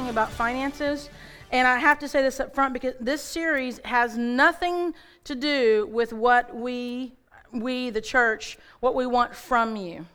talking about finances. And I have to say this up front because this series has nothing to do with what we, we the church, what we want from you.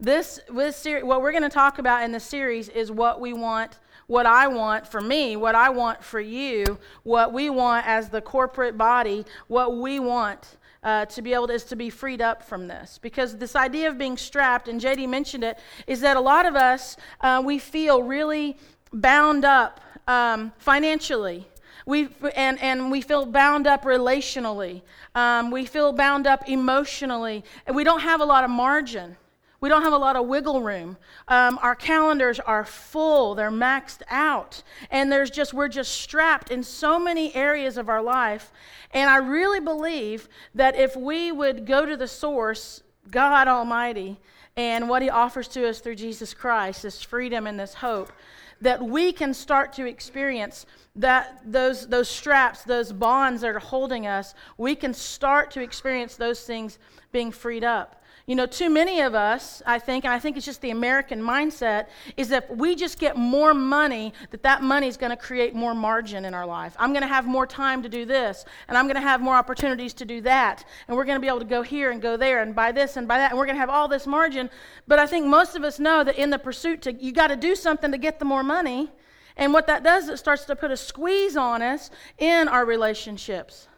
This, this series, what we're going to talk about in the series is what we want, what I want for me, what I want for you, what we want as the corporate body, what we want uh, to be able to, is to be freed up from this. Because this idea of being strapped, and JD mentioned it, is that a lot of us, uh, we feel really bound up um, financially. We, and, and we feel bound up relationally. Um, we feel bound up emotionally. And we don't have a lot of margin. We don't have a lot of wiggle room. Um, our calendars are full, they're maxed out. And there's just, we're just strapped in so many areas of our life. And I really believe that if we would go to the source, God Almighty, and what He offers to us through Jesus Christ, this freedom and this hope, that we can start to experience that those, those straps, those bonds that are holding us, we can start to experience those things being freed up. You know, too many of us, I think, and I think it's just the American mindset, is that we just get more money, that that money is going to create more margin in our life. I'm going to have more time to do this, and I'm going to have more opportunities to do that, and we're going to be able to go here and go there and buy this and buy that, and we're going to have all this margin. But I think most of us know that in the pursuit to, you got to do something to get the more money. And what that does, it starts to put a squeeze on us in our relationships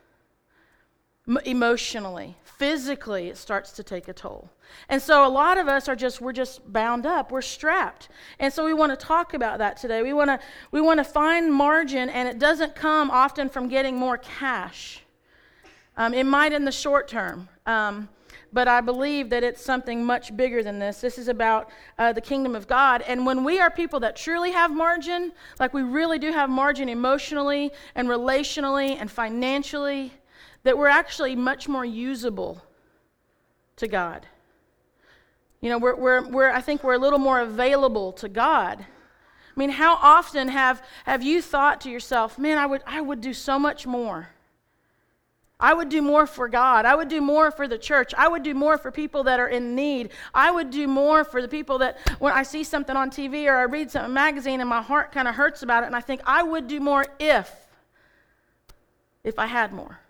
emotionally physically it starts to take a toll and so a lot of us are just we're just bound up we're strapped and so we want to talk about that today we want to we want to find margin and it doesn't come often from getting more cash um, it might in the short term um, but I believe that it's something much bigger than this. This is about uh, the kingdom of God. And when we are people that truly have margin, like we really do have margin emotionally and relationally and financially, that we're actually much more usable to God. You know, we're, we're, we're, I think we're a little more available to God. I mean, how often have, have you thought to yourself, man, I would, I would do so much more? I would do more for God. I would do more for the church. I would do more for people that are in need. I would do more for the people that when I see something on TV or I read something in a magazine and my heart kind of hurts about it and I think I would do more if if I had more.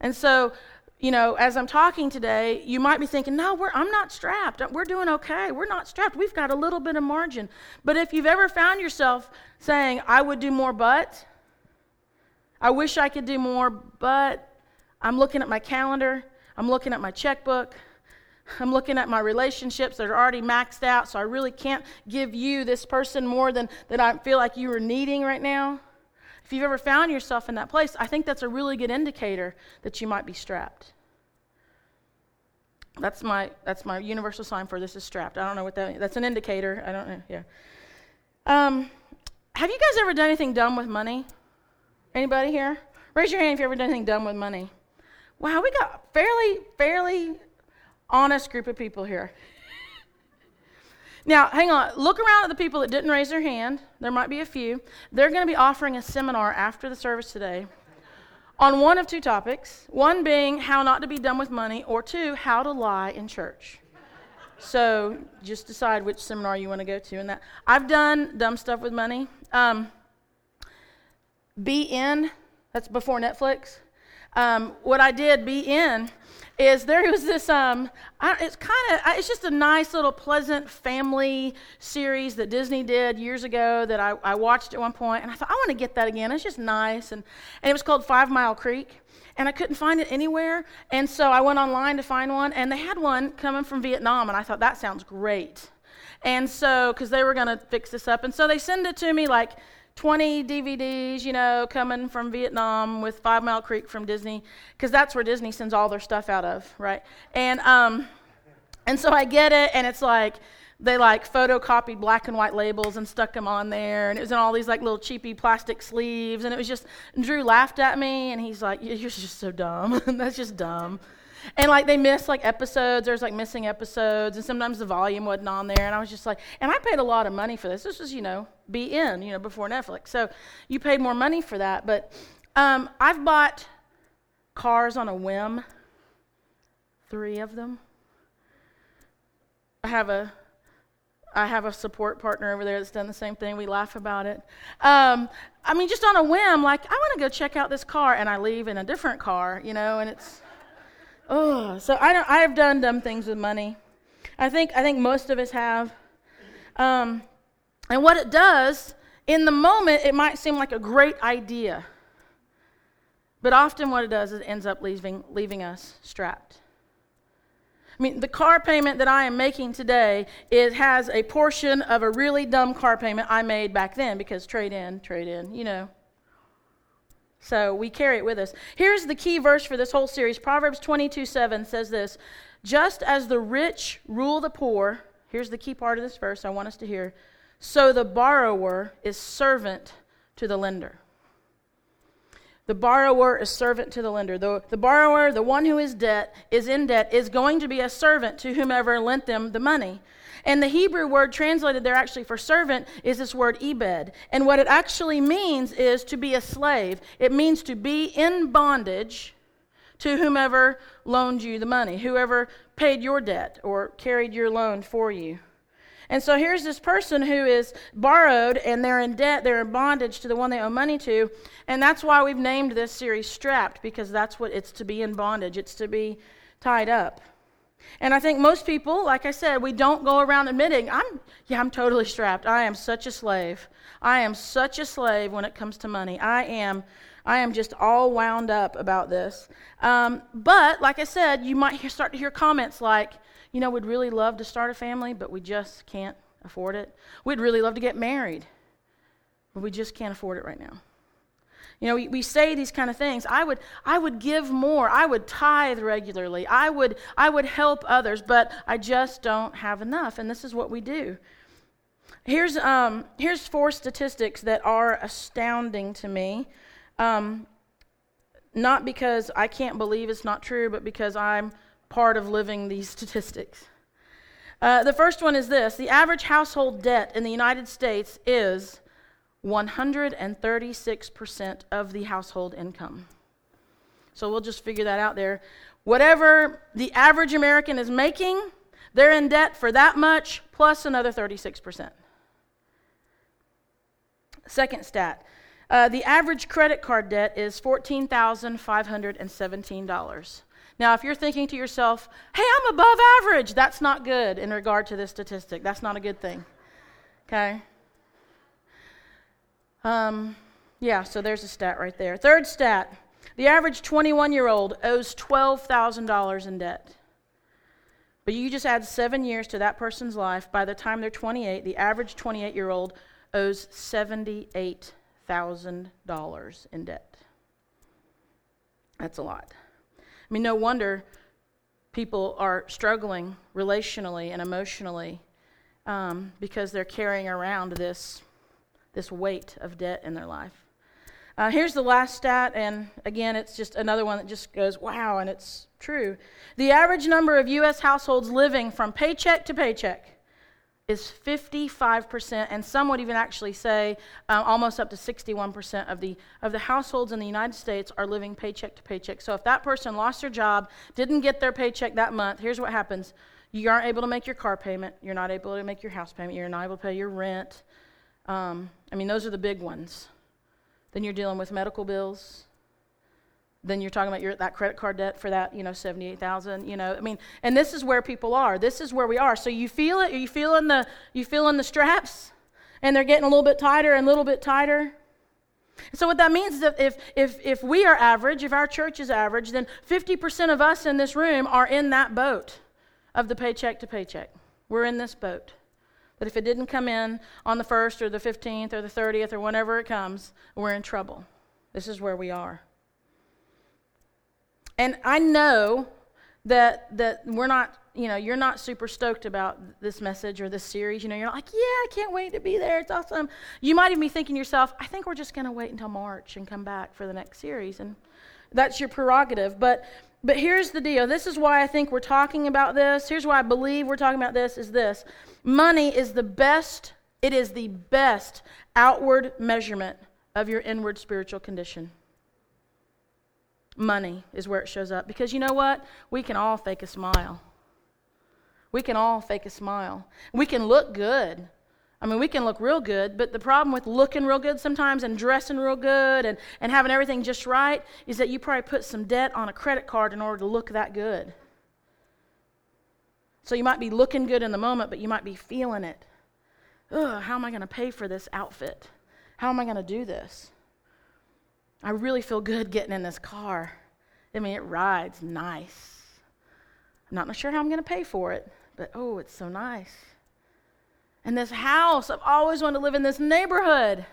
And so, you know, as I'm talking today, you might be thinking, no, I'm not strapped. We're doing okay. We're not strapped. We've got a little bit of margin. But if you've ever found yourself saying, I would do more, but, I wish I could do more, but I'm looking at my calendar, I'm looking at my checkbook, I'm looking at my relationships that are already maxed out, so I really can't give you, this person, more than that I feel like you are needing right now. If you've ever found yourself in that place, I think that's a really good indicator that you might be strapped. That's my that's my universal sign for this is strapped. I don't know what that that's an indicator. I don't know. Yeah. Um, have you guys ever done anything dumb with money? Anybody here? Raise your hand if you ever done anything dumb with money. Wow, we got fairly fairly honest group of people here. Now, hang on. Look around at the people that didn't raise their hand. There might be a few. They're going to be offering a seminar after the service today on one of two topics one being how not to be done with money, or two, how to lie in church. So just decide which seminar you want to go to. And that I've done dumb stuff with money. Um, BN, that's before Netflix. Um, what I did, BN, is there was this um I, it's kind of it's just a nice little pleasant family series that disney did years ago that I, I watched at one point and i thought i want to get that again. It's just nice and, and it was called five mile creek and i couldn't find it anywhere and so i went online to find one and they had one coming from vietnam and i thought that sounds great. And so because they were going to fix this up and so they send it to me like 20 DVDs, you know, coming from Vietnam with Five Mile Creek from Disney, because that's where Disney sends all their stuff out of, right? And um, and so I get it, and it's like they like photocopied black and white labels and stuck them on there, and it was in all these like little cheapy plastic sleeves, and it was just. Drew laughed at me, and he's like, "You're just so dumb. that's just dumb." And like they missed like episodes, there's like missing episodes, and sometimes the volume wasn't on there. And I was just like, and I paid a lot of money for this. This was, you know, BN, you know, before Netflix. So you paid more money for that. But um, I've bought cars on a whim, three of them. I have a I have a support partner over there that's done the same thing. We laugh about it. Um, I mean, just on a whim, like, I want to go check out this car, and I leave in a different car, you know, and it's, oh. So I, don't, I have done dumb things with money. I think, I think most of us have. Um, and what it does, in the moment, it might seem like a great idea. But often what it does is it ends up leaving, leaving us strapped. I mean, the car payment that I am making today, it has a portion of a really dumb car payment I made back then because trade in, trade in, you know. So we carry it with us. Here's the key verse for this whole series Proverbs 22 7 says this Just as the rich rule the poor, here's the key part of this verse I want us to hear so the borrower is servant to the lender. The borrower is servant to the lender. The, the borrower, the one who is debt, is in debt, is going to be a servant to whomever lent them the money. And the Hebrew word translated there actually for servant is this word ebed. And what it actually means is to be a slave. It means to be in bondage to whomever loaned you the money, whoever paid your debt or carried your loan for you. And so here's this person who is borrowed and they're in debt, they're in bondage to the one they owe money to. And that's why we've named this series Strapped, because that's what it's to be in bondage, it's to be tied up. And I think most people, like I said, we don't go around admitting, I'm, yeah, I'm totally strapped. I am such a slave. I am such a slave when it comes to money. I am, I am just all wound up about this. Um, but, like I said, you might start to hear comments like, you know, we'd really love to start a family, but we just can't afford it. We'd really love to get married, but we just can't afford it right now. You know, we, we say these kind of things. I would, I would give more. I would tithe regularly. I would, I would help others, but I just don't have enough. And this is what we do. Here's, um, here's four statistics that are astounding to me. Um, not because I can't believe it's not true, but because I'm part of living these statistics. Uh, the first one is this the average household debt in the United States is 136% of the household income. So we'll just figure that out there. Whatever the average American is making, they're in debt for that much plus another 36%. Second stat uh, the average credit card debt is $14,517. Now, if you're thinking to yourself, hey, I'm above average, that's not good in regard to this statistic. That's not a good thing. Okay? Um, yeah, so there's a stat right there. Third stat the average 21 year old owes $12,000 in debt. But you just add seven years to that person's life. By the time they're 28, the average 28 year old owes $78,000 in debt. That's a lot. I mean, no wonder people are struggling relationally and emotionally um, because they're carrying around this, this weight of debt in their life. Uh, here's the last stat, and again, it's just another one that just goes, wow, and it's true. The average number of U.S. households living from paycheck to paycheck is 55%, and some would even actually say um, almost up to 61% of the, of the households in the United States are living paycheck to paycheck. So if that person lost their job, didn't get their paycheck that month, here's what happens. You aren't able to make your car payment, you're not able to make your house payment, you're not able to pay your rent. Um, I mean, those are the big ones. Then you're dealing with medical bills, then you're talking about your, that credit card debt for that, you know, 78,000, you know. I mean, and this is where people are. This is where we are. So you feel it? Are you feeling the you feeling the straps? And they're getting a little bit tighter and a little bit tighter. So what that means is that if if if we are average, if our church is average, then 50% of us in this room are in that boat of the paycheck to paycheck. We're in this boat. That if it didn't come in on the 1st or the 15th or the 30th or whenever it comes, we're in trouble. This is where we are. And I know that that we're not, you know, you're not super stoked about this message or this series. You know, you're like, yeah, I can't wait to be there. It's awesome. You might even be thinking to yourself, I think we're just going to wait until March and come back for the next series, and that's your prerogative. But but here's the deal. This is why I think we're talking about this. Here's why I believe we're talking about this. Is this money is the best. It is the best outward measurement of your inward spiritual condition money is where it shows up. Because you know what? We can all fake a smile. We can all fake a smile. We can look good. I mean, we can look real good, but the problem with looking real good sometimes and dressing real good and, and having everything just right is that you probably put some debt on a credit card in order to look that good. So you might be looking good in the moment, but you might be feeling it. Ugh, how am I going to pay for this outfit? How am I going to do this? I really feel good getting in this car. I mean, it rides nice. Not sure how I'm going to pay for it, but oh, it's so nice. And this house, I've always wanted to live in this neighborhood.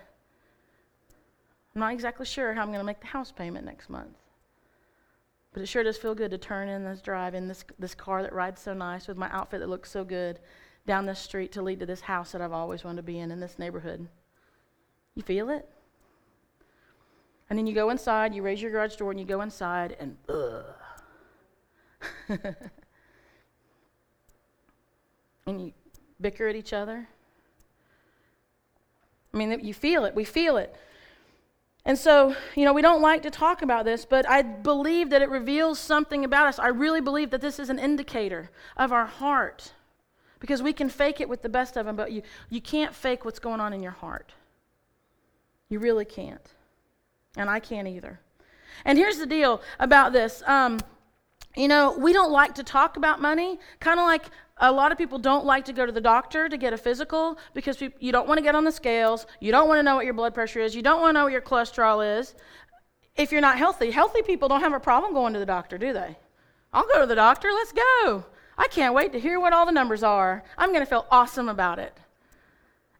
I'm not exactly sure how I'm going to make the house payment next month. But it sure does feel good to turn in this drive in this, this car that rides so nice with my outfit that looks so good down this street to lead to this house that I've always wanted to be in in this neighborhood. You feel it? And then you go inside, you raise your garage door, and you go inside, and ugh. and you bicker at each other. I mean, you feel it. We feel it. And so, you know, we don't like to talk about this, but I believe that it reveals something about us. I really believe that this is an indicator of our heart because we can fake it with the best of them, but you, you can't fake what's going on in your heart. You really can't. And I can't either. And here's the deal about this. Um, you know, we don't like to talk about money, kind of like a lot of people don't like to go to the doctor to get a physical because you don't want to get on the scales. You don't want to know what your blood pressure is. You don't want to know what your cholesterol is. If you're not healthy, healthy people don't have a problem going to the doctor, do they? I'll go to the doctor. Let's go. I can't wait to hear what all the numbers are. I'm going to feel awesome about it.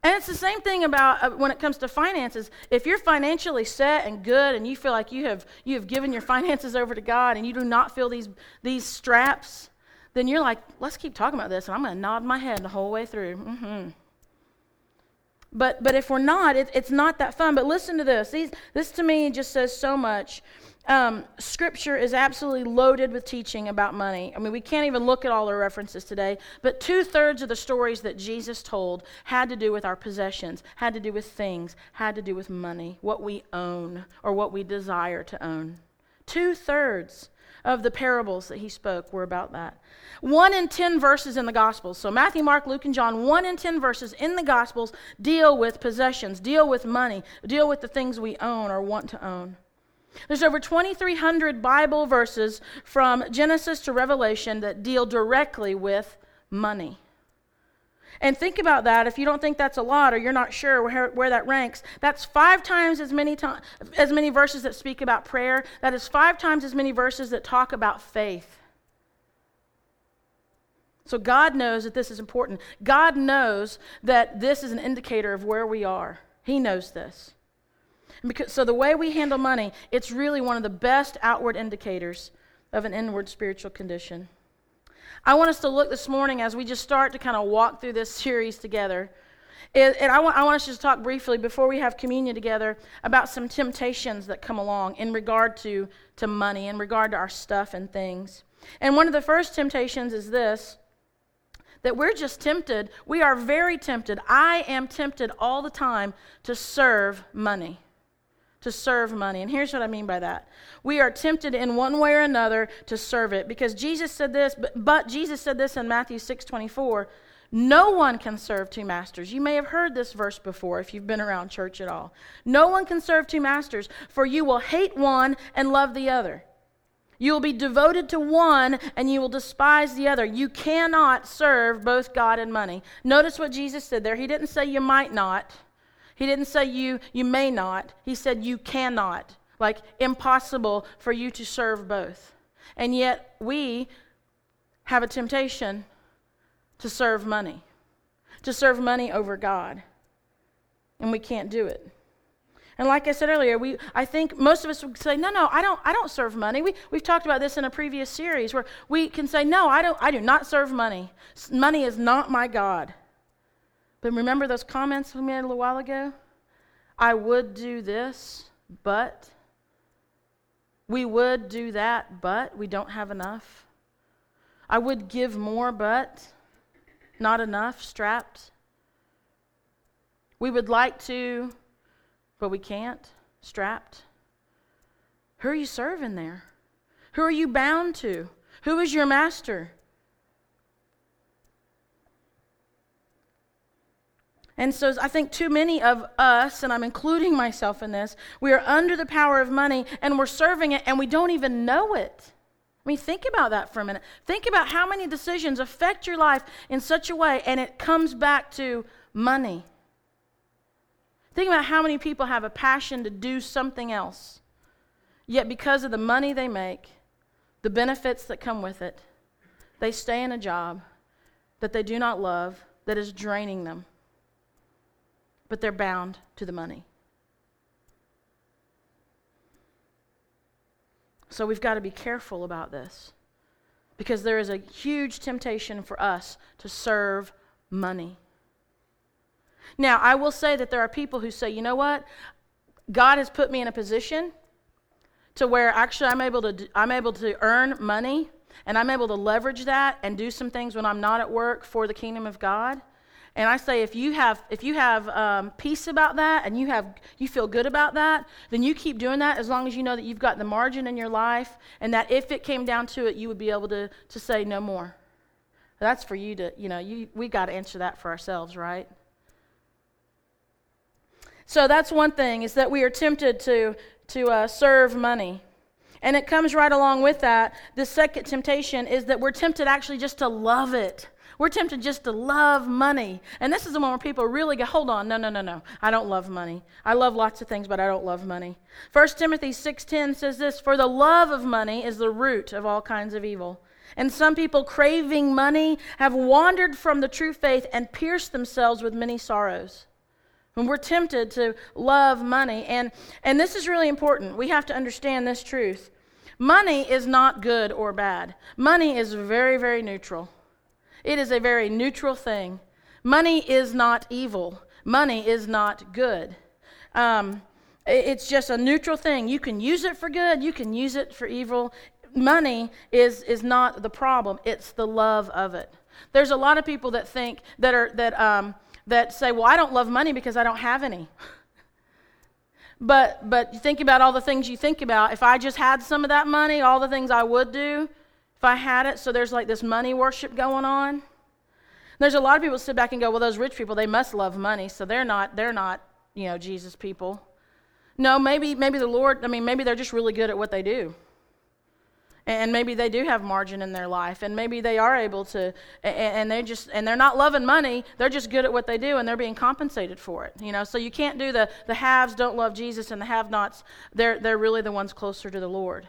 And it's the same thing about uh, when it comes to finances. If you're financially set and good and you feel like you have, you have given your finances over to God and you do not feel these, these straps, then you're like, let's keep talking about this. And I'm going to nod my head the whole way through. Mm-hmm. But, but if we're not, it, it's not that fun. But listen to this. These, this to me just says so much. Um, scripture is absolutely loaded with teaching about money. I mean, we can't even look at all the references today, but two thirds of the stories that Jesus told had to do with our possessions, had to do with things, had to do with money, what we own or what we desire to own. Two thirds of the parables that he spoke were about that. One in ten verses in the Gospels, so Matthew, Mark, Luke, and John, one in ten verses in the Gospels deal with possessions, deal with money, deal with the things we own or want to own. There's over 2,300 Bible verses from Genesis to Revelation that deal directly with money. And think about that. If you don't think that's a lot or you're not sure where, where that ranks, that's five times as many, to, as many verses that speak about prayer. That is five times as many verses that talk about faith. So God knows that this is important. God knows that this is an indicator of where we are. He knows this. Because, so the way we handle money, it's really one of the best outward indicators of an inward spiritual condition. I want us to look this morning as we just start to kind of walk through this series together. and I want, I want us to talk briefly before we have communion together about some temptations that come along in regard to, to money, in regard to our stuff and things. And one of the first temptations is this that we're just tempted. We are very tempted. I am tempted all the time to serve money to serve money. And here's what I mean by that. We are tempted in one way or another to serve it because Jesus said this, but, Jesus said this in Matthew 6 24. No one can serve two masters. You may have heard this verse before if you've been around church at all. No one can serve two masters, for you will hate one and love the other. You will be devoted to one and you will despise the other. You cannot serve both God and money. Notice what Jesus said there. He didn't say you might not. He didn't say you you may not. He said you cannot. Like impossible for you to serve both. And yet we have a temptation to serve money. To serve money over God. And we can't do it. And like I said earlier, we, I think most of us would say, no, no, I don't, I don't serve money. We, we've talked about this in a previous series where we can say, no, I, don't, I do not serve money. Money is not my God. But remember those comments we made a little while ago? I would do this, but. We would do that, but we don't have enough. I would give more, but not enough, strapped. We would like to, but we can't, strapped. Who are you serving there? Who are you bound to? Who is your master? And so I think too many of us, and I'm including myself in this, we are under the power of money and we're serving it and we don't even know it. I mean, think about that for a minute. Think about how many decisions affect your life in such a way and it comes back to money. Think about how many people have a passion to do something else, yet because of the money they make, the benefits that come with it, they stay in a job that they do not love, that is draining them but they're bound to the money. So we've got to be careful about this because there is a huge temptation for us to serve money. Now, I will say that there are people who say, you know what? God has put me in a position to where actually I'm able to, I'm able to earn money and I'm able to leverage that and do some things when I'm not at work for the kingdom of God. And I say, if you have, if you have um, peace about that and you, have, you feel good about that, then you keep doing that as long as you know that you've got the margin in your life and that if it came down to it, you would be able to, to say no more. That's for you to, you know, you, we got to answer that for ourselves, right? So that's one thing is that we are tempted to, to uh, serve money. And it comes right along with that. The second temptation is that we're tempted actually just to love it. We're tempted just to love money. And this is the one where people really go, hold on, no, no, no, no. I don't love money. I love lots of things, but I don't love money. 1 Timothy 6.10 says this, For the love of money is the root of all kinds of evil. And some people craving money have wandered from the true faith and pierced themselves with many sorrows. And we're tempted to love money. And, and this is really important. We have to understand this truth. Money is not good or bad. Money is very, very neutral. It is a very neutral thing. Money is not evil, money is not good. Um, it's just a neutral thing. You can use it for good, you can use it for evil. Money is, is not the problem, it's the love of it. There's a lot of people that think that are that um, that say, "Well, I don't love money because I don't have any." but but think about all the things you think about. If I just had some of that money, all the things I would do, I had it, so there's like this money worship going on. There's a lot of people sit back and go, well, those rich people, they must love money, so they're not, they're not, you know, Jesus people. No, maybe, maybe the Lord, I mean, maybe they're just really good at what they do. And maybe they do have margin in their life, and maybe they are able to, and they just, and they're not loving money. They're just good at what they do, and they're being compensated for it. You know, so you can't do the the haves don't love Jesus, and the have-nots. They're they're really the ones closer to the Lord.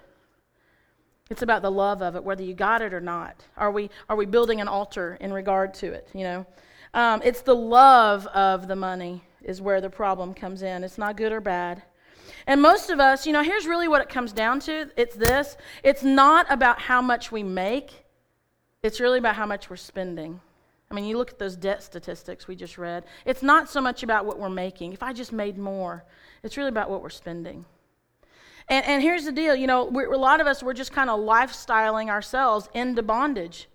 It's about the love of it, whether you got it or not. Are we, are we building an altar in regard to it? You know, um, it's the love of the money is where the problem comes in. It's not good or bad. And most of us, you know, here's really what it comes down to. It's this. It's not about how much we make. It's really about how much we're spending. I mean, you look at those debt statistics we just read. It's not so much about what we're making. If I just made more, it's really about what we're spending. And, and here's the deal you know, a lot of us, we're just kind of lifestyling ourselves into bondage.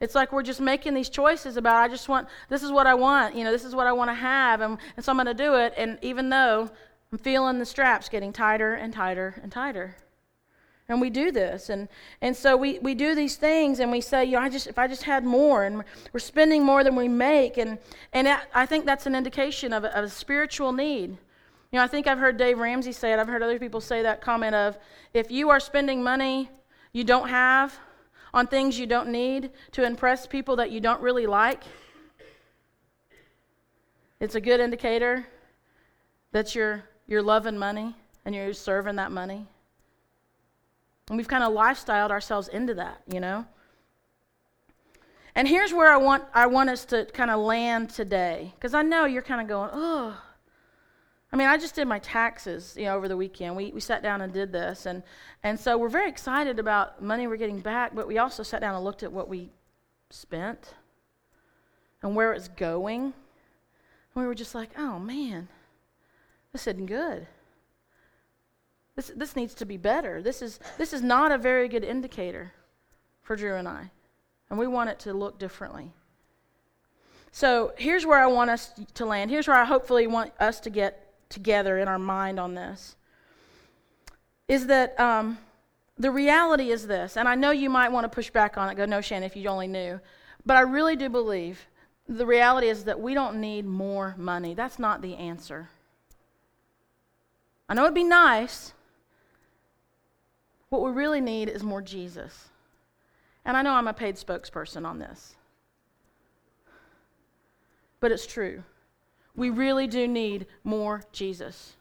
It's like we're just making these choices about, I just want, this is what I want, you know, this is what I want to have, and, and so I'm going to do it. And even though I'm feeling the straps getting tighter and tighter and tighter. And we do this. And, and so we, we do these things and we say, you know, I just, if I just had more, and we're spending more than we make. And, and I think that's an indication of a, of a spiritual need. You know, I think I've heard Dave Ramsey say it. I've heard other people say that comment of if you are spending money you don't have on things you don't need to impress people that you don't really like, it's a good indicator that you're, you're loving money and you're serving that money. And we've kind of lifestyled ourselves into that, you know? And here's where I want, I want us to kind of land today. Because I know you're kind of going, oh, I mean, I just did my taxes, you know, over the weekend. We, we sat down and did this. And, and so we're very excited about money we're getting back, but we also sat down and looked at what we spent and where it's going. And we were just like, oh, man, this isn't good. This, this needs to be better. This is, this is not a very good indicator for Drew and I. And we want it to look differently. So here's where I want us to land. Here's where I hopefully want us to get together in our mind on this is that um, the reality is this, and I know you might want to push back on it, go, no, Shannon, if you only knew. But I really do believe the reality is that we don't need more money. That's not the answer. I know it'd be nice. What we really need is more Jesus. And I know I'm a paid spokesperson on this, but it's true. We really do need more Jesus.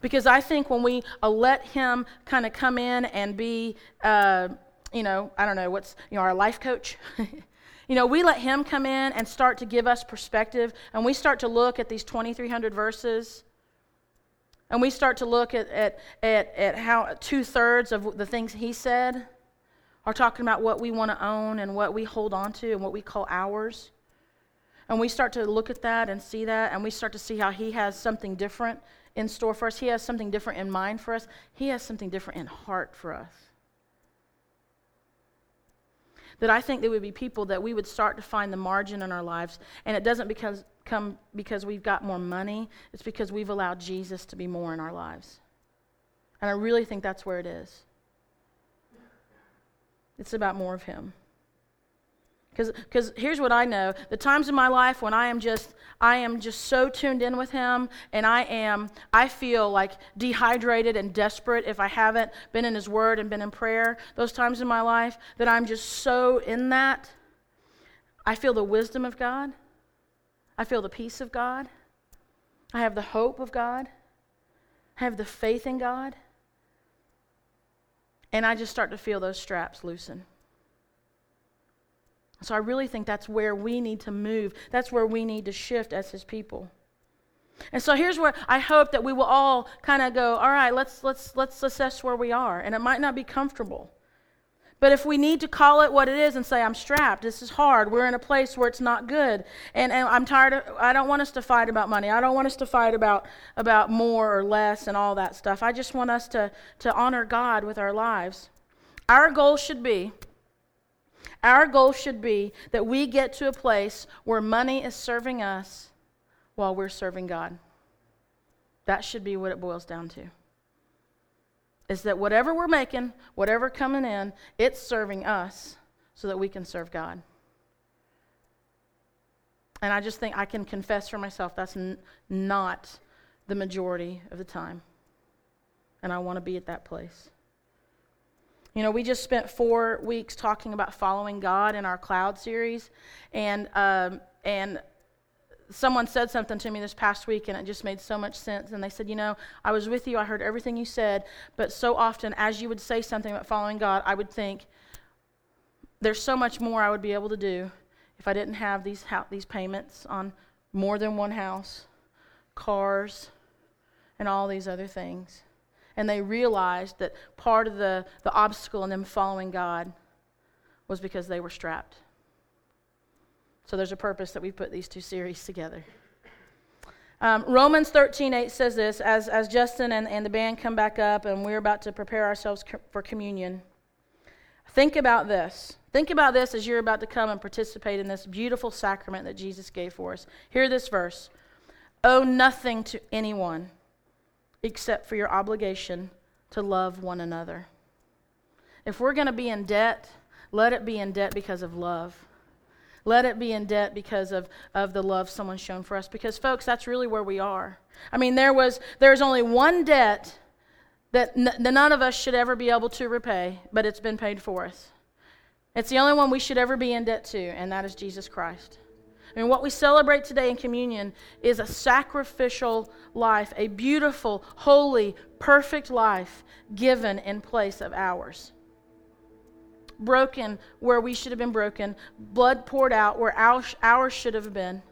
Because I think when we uh, let Him kind of come in and be, uh, you know, I don't know, what's, you know, our life coach. you know, we let Him come in and start to give us perspective, and we start to look at these 2,300 verses, and we start to look at, at, at, at how two thirds of the things He said are talking about what we want to own and what we hold on to and what we call ours. And we start to look at that and see that, and we start to see how He has something different in store for us. He has something different in mind for us. He has something different in heart for us. That I think there would be people that we would start to find the margin in our lives, and it doesn't because, come because we've got more money, it's because we've allowed Jesus to be more in our lives. And I really think that's where it is. It's about more of Him. Because here's what I know. The times in my life when I am just I am just so tuned in with him and I am I feel like dehydrated and desperate if I haven't been in his word and been in prayer those times in my life that I'm just so in that. I feel the wisdom of God. I feel the peace of God. I have the hope of God. I have the faith in God. And I just start to feel those straps loosen. So I really think that's where we need to move. That's where we need to shift as his people. And so here's where I hope that we will all kind of go, all right, let's let's let's assess where we are. And it might not be comfortable. But if we need to call it what it is and say, I'm strapped, this is hard, we're in a place where it's not good, and, and I'm tired of, I don't want us to fight about money. I don't want us to fight about, about more or less and all that stuff. I just want us to, to honor God with our lives. Our goal should be, our goal should be that we get to a place where money is serving us while we're serving God. That should be what it boils down to is that whatever we're making, whatever coming in, it's serving us so that we can serve God. And I just think I can confess for myself that's n- not the majority of the time. And I want to be at that place. You know, we just spent four weeks talking about following God in our cloud series, and um, and someone said something to me this past week and it just made so much sense. And they said, You know, I was with you, I heard everything you said, but so often as you would say something about following God, I would think, There's so much more I would be able to do if I didn't have these, these payments on more than one house, cars, and all these other things. And they realized that part of the, the obstacle in them following God was because they were strapped. So there's a purpose that we put these two series together. Um, Romans 13, 8 says this as, as Justin and, and the band come back up and we're about to prepare ourselves co- for communion. Think about this. Think about this as you're about to come and participate in this beautiful sacrament that Jesus gave for us. Hear this verse Owe nothing to anyone except for your obligation to love one another. If we're going to be in debt, let it be in debt because of love. Let it be in debt because of, of the love someone's shown for us. Because, folks, that's really where we are. I mean, there was there's only one debt that, n- that none of us should ever be able to repay, but it's been paid for us. It's the only one we should ever be in debt to, and that is Jesus Christ. Mean, what we celebrate today in communion is a sacrificial life, a beautiful, holy, perfect life given in place of ours broken where we should have been broken, blood poured out where ours should have been.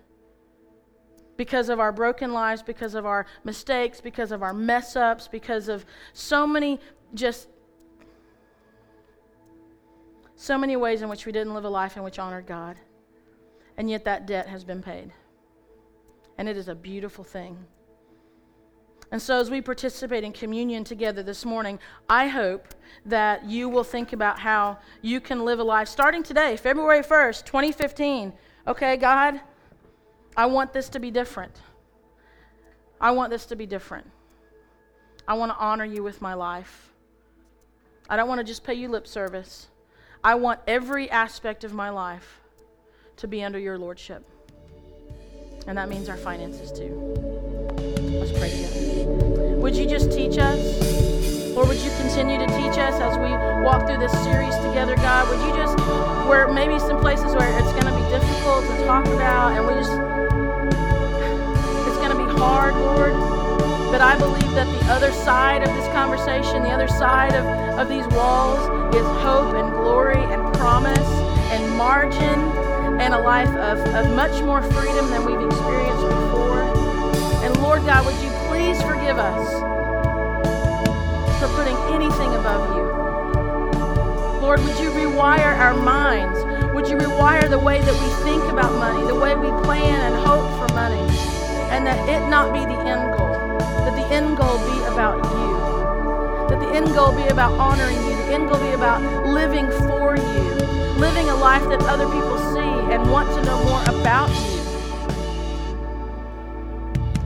Because of our broken lives, because of our mistakes, because of our mess ups, because of so many just so many ways in which we didn't live a life in which honored God. And yet that debt has been paid. And it is a beautiful thing. And so, as we participate in communion together this morning, I hope that you will think about how you can live a life starting today, February 1st, 2015. Okay, God, I want this to be different. I want this to be different. I want to honor you with my life. I don't want to just pay you lip service. I want every aspect of my life to be under your lordship. And that means our finances too. Let's pray together. Would you just teach us? Or would you continue to teach us as we walk through this series together, God? Would you just, where maybe some places where it's going to be difficult to talk about and we just, it's going to be hard, Lord. But I believe that the other side of this conversation, the other side of, of these walls, is hope and glory and promise and margin and a life of, of much more freedom than we've experienced before. And Lord God, would you please forgive us for putting anything above you? Lord, would you rewire our minds? Would you rewire the way that we think about money, the way we plan and hope for money, and that it not be the end goal, that the end goal be about you, that the end goal be about honoring you, the end goal be about living for you, living a life that other people and want to know more about you.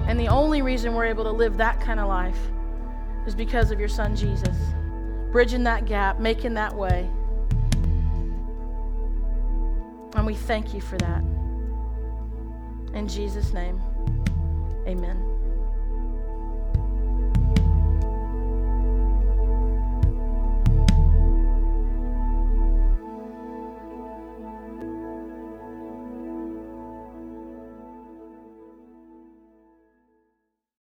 And the only reason we're able to live that kind of life is because of your son Jesus, bridging that gap, making that way. And we thank you for that. In Jesus' name, amen.